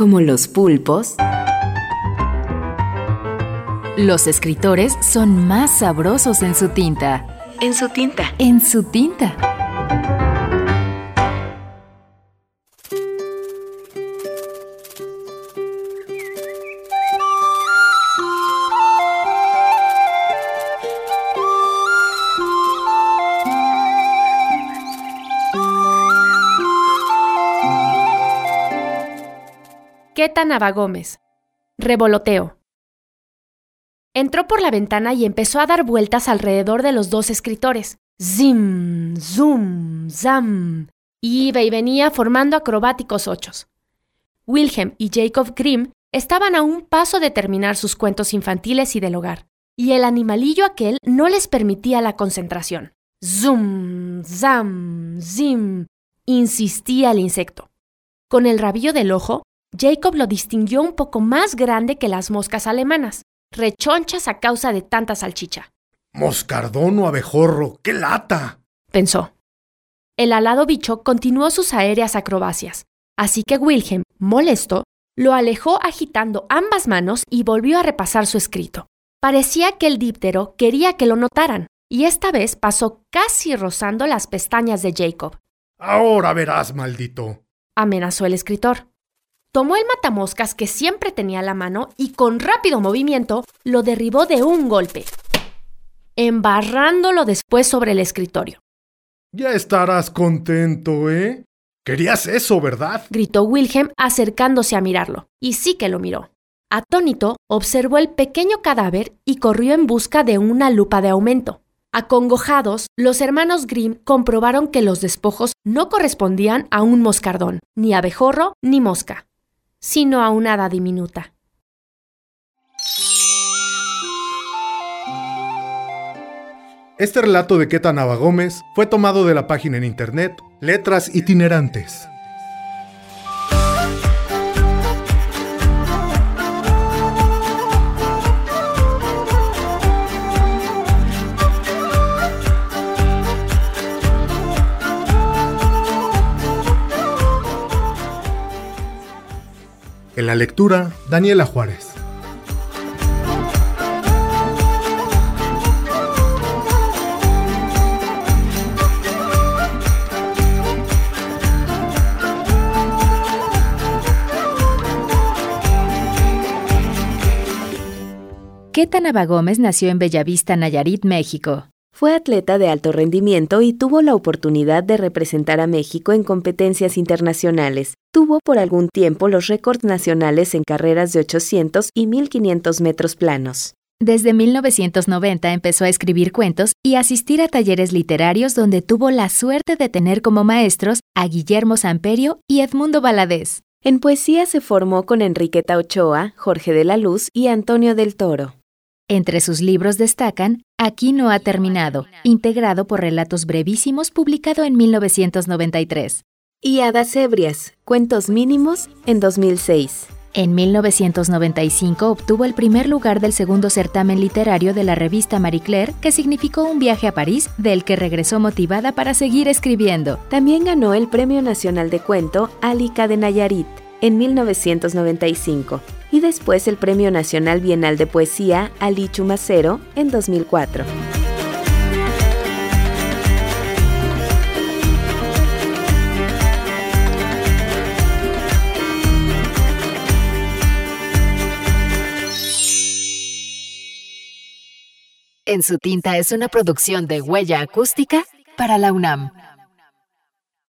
como los pulpos, los escritores son más sabrosos en su tinta. En su tinta. En su tinta. Queta Nava Gómez. Revoloteo. Entró por la ventana y empezó a dar vueltas alrededor de los dos escritores. Zim, zoom, zam. Iba y venía formando acrobáticos ochos. Wilhelm y Jacob Grimm estaban a un paso de terminar sus cuentos infantiles y del hogar, y el animalillo aquel no les permitía la concentración. Zoom, zam, zim, insistía el insecto. Con el rabillo del ojo, Jacob lo distinguió un poco más grande que las moscas alemanas, rechonchas a causa de tanta salchicha. Moscardón o abejorro, qué lata. pensó. El alado bicho continuó sus aéreas acrobacias, así que Wilhelm, molesto, lo alejó agitando ambas manos y volvió a repasar su escrito. Parecía que el díptero quería que lo notaran, y esta vez pasó casi rozando las pestañas de Jacob. Ahora verás, maldito. amenazó el escritor. Tomó el matamoscas que siempre tenía a la mano y con rápido movimiento lo derribó de un golpe, embarrándolo después sobre el escritorio. Ya estarás contento, ¿eh? Querías eso, ¿verdad? gritó Wilhelm acercándose a mirarlo. Y sí que lo miró. Atónito, observó el pequeño cadáver y corrió en busca de una lupa de aumento. Acongojados, los hermanos Grimm comprobaron que los despojos no correspondían a un moscardón, ni abejorro, ni mosca sino a hada diminuta. Este relato de Queta Nava Gómez fue tomado de la página en internet Letras Itinerantes. En la lectura, Daniela Juárez. Queta Nava Gómez nació en Bellavista, Nayarit, México. Fue atleta de alto rendimiento y tuvo la oportunidad de representar a México en competencias internacionales. Tuvo por algún tiempo los récords nacionales en carreras de 800 y 1500 metros planos. Desde 1990 empezó a escribir cuentos y asistir a talleres literarios donde tuvo la suerte de tener como maestros a Guillermo Samperio y Edmundo Valadez. En poesía se formó con Enriqueta Ochoa, Jorge de la Luz y Antonio del Toro. Entre sus libros destacan Aquí no ha terminado, integrado por relatos brevísimos publicado en 1993. Y Hadas Ebrias, Cuentos Mínimos, en 2006. En 1995 obtuvo el primer lugar del segundo certamen literario de la revista Marie Claire, que significó un viaje a París, del que regresó motivada para seguir escribiendo. También ganó el Premio Nacional de Cuento Alica de Nayarit en 1995 y después el Premio Nacional Bienal de Poesía Ali Chumacero en 2004. En su tinta es una producción de huella acústica para la UNAM.